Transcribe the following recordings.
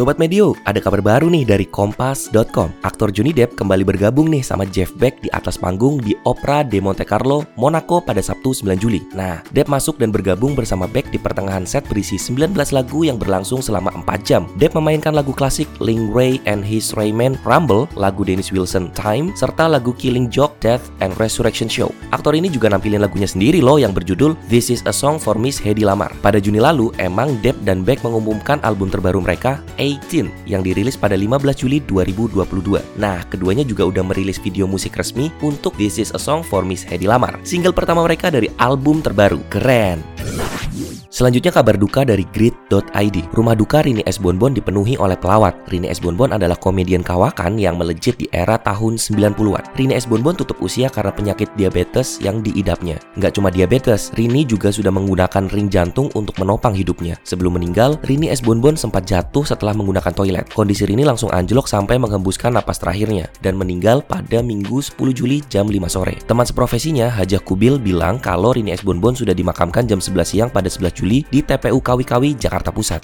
Sobat Medio, ada kabar baru nih dari Kompas.com. Aktor Johnny Depp kembali bergabung nih sama Jeff Beck di atas panggung di Opera de Monte Carlo, Monaco pada Sabtu 9 Juli. Nah, Depp masuk dan bergabung bersama Beck di pertengahan set berisi 19 lagu yang berlangsung selama 4 jam. Depp memainkan lagu klasik Ling Ray and His Rayman Rumble, lagu Dennis Wilson Time, serta lagu Killing Joke, Death, and Resurrection Show. Aktor ini juga nampilin lagunya sendiri loh yang berjudul This is a Song for Miss Hedy Lamar. Pada Juni lalu, emang Depp dan Beck mengumumkan album terbaru mereka, 18 yang dirilis pada 15 Juli 2022. Nah, keduanya juga udah merilis video musik resmi untuk This Is a Song for Miss Hedy Lamar. Single pertama mereka dari album terbaru. Keren. Selanjutnya kabar duka dari grid.id. Rumah duka Rini S. Bonbon dipenuhi oleh pelawat. Rini S. Bonbon adalah komedian kawakan yang melejit di era tahun 90-an. Rini S. Bonbon tutup usia karena penyakit diabetes yang diidapnya. Nggak cuma diabetes, Rini juga sudah menggunakan ring jantung untuk menopang hidupnya. Sebelum meninggal, Rini S. Bonbon sempat jatuh setelah menggunakan toilet. Kondisi Rini langsung anjlok sampai menghembuskan napas terakhirnya dan meninggal pada Minggu 10 Juli jam 5 sore. Teman seprofesinya, Hajah Kubil, bilang kalau Rini S. Bonbon sudah dimakamkan jam 11 siang pada 11 Juli di TPU Kawi-Kawi, Jakarta Pusat.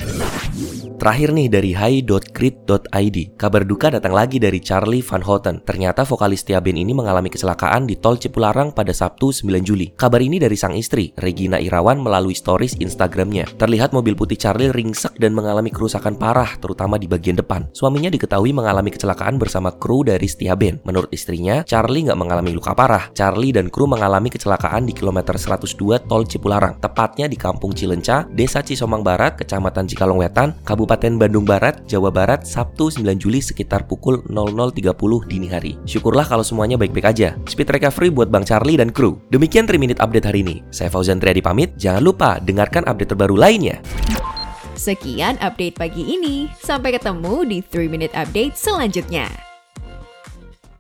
Terakhir nih dari hi.grid.id. Kabar duka datang lagi dari Charlie Van Houten. Ternyata vokalis Tia Band ini mengalami kecelakaan di tol Cipularang pada Sabtu 9 Juli. Kabar ini dari sang istri, Regina Irawan melalui stories Instagramnya. Terlihat mobil putih Charlie ringsek dan mengalami kerusakan parah, terutama di bagian depan. Suaminya diketahui mengalami kecelakaan bersama kru dari Setia Band. Menurut istrinya, Charlie nggak mengalami luka parah. Charlie dan kru mengalami kecelakaan di kilometer 102 tol Cipularang, tepatnya di Kampung Cilenca, Desa Cisomang Barat, Kecamatan Cikalong Wetan, Kabupaten Bandung Barat, Jawa Barat, Sabtu 9 Juli sekitar pukul 00.30 dini hari. Syukurlah kalau semuanya baik-baik aja. Speed recovery buat Bang Charlie dan kru. Demikian 3 Minute Update hari ini. Saya Fauzan Triadi pamit, jangan lupa dengarkan update terbaru lainnya. Sekian update pagi ini Sampai ketemu di 3 Minute Update selanjutnya